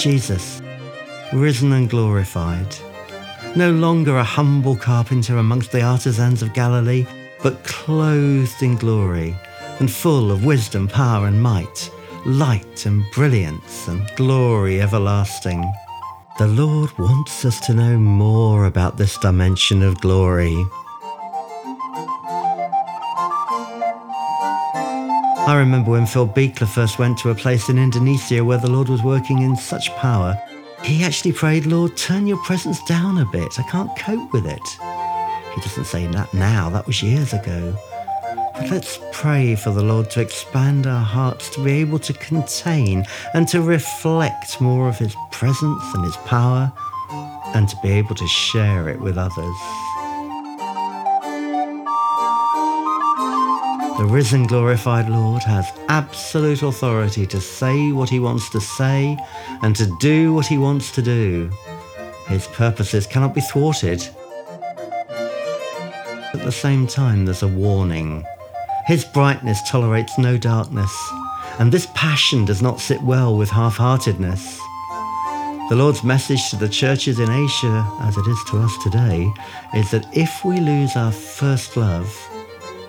Jesus, risen and glorified, no longer a humble carpenter amongst the artisans of Galilee, but clothed in glory and full of wisdom, power, and might, light and brilliance and glory everlasting. The Lord wants us to know more about this dimension of glory. I remember when Phil Beekler first went to a place in Indonesia where the Lord was working in such power. He actually prayed, Lord, turn your presence down a bit. I can't cope with it. He doesn't say that now, that was years ago. But let's pray for the Lord to expand our hearts to be able to contain and to reflect more of His presence and His power and to be able to share it with others. The risen, glorified Lord has absolute authority to say what He wants to say and to do what He wants to do. His purposes cannot be thwarted. At the same time, there's a warning. His brightness tolerates no darkness, and this passion does not sit well with half heartedness. The Lord's message to the churches in Asia, as it is to us today, is that if we lose our first love,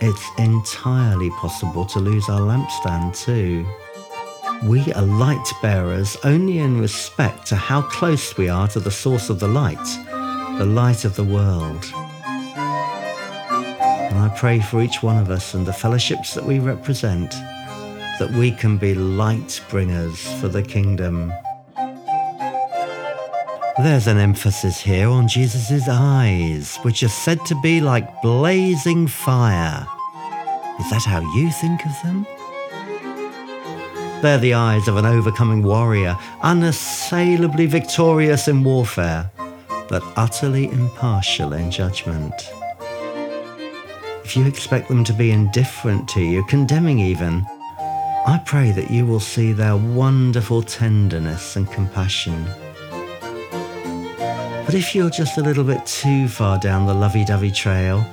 it's entirely possible to lose our lampstand too. We are light bearers only in respect to how close we are to the source of the light, the light of the world. And I pray for each one of us and the fellowships that we represent that we can be light bringers for the kingdom. There's an emphasis here on Jesus' eyes, which are said to be like blazing fire. Is that how you think of them? They're the eyes of an overcoming warrior, unassailably victorious in warfare, but utterly impartial in judgment. If you expect them to be indifferent to you, condemning even, I pray that you will see their wonderful tenderness and compassion. But if you're just a little bit too far down the lovey dovey trail,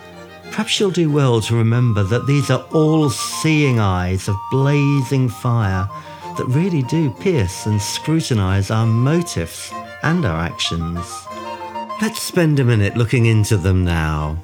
perhaps you'll do well to remember that these are all seeing eyes of blazing fire that really do pierce and scrutinize our motives and our actions. Let's spend a minute looking into them now.